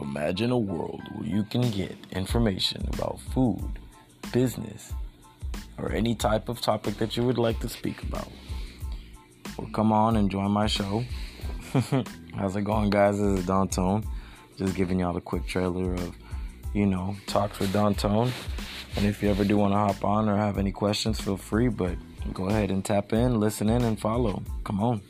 Imagine a world where you can get information about food, business, or any type of topic that you would like to speak about. Well, come on and join my show. How's it going, guys? This is Don Tone. Just giving y'all a quick trailer of, you know, Talks with Don Tone. And if you ever do want to hop on or have any questions, feel free. But go ahead and tap in, listen in, and follow. Come on.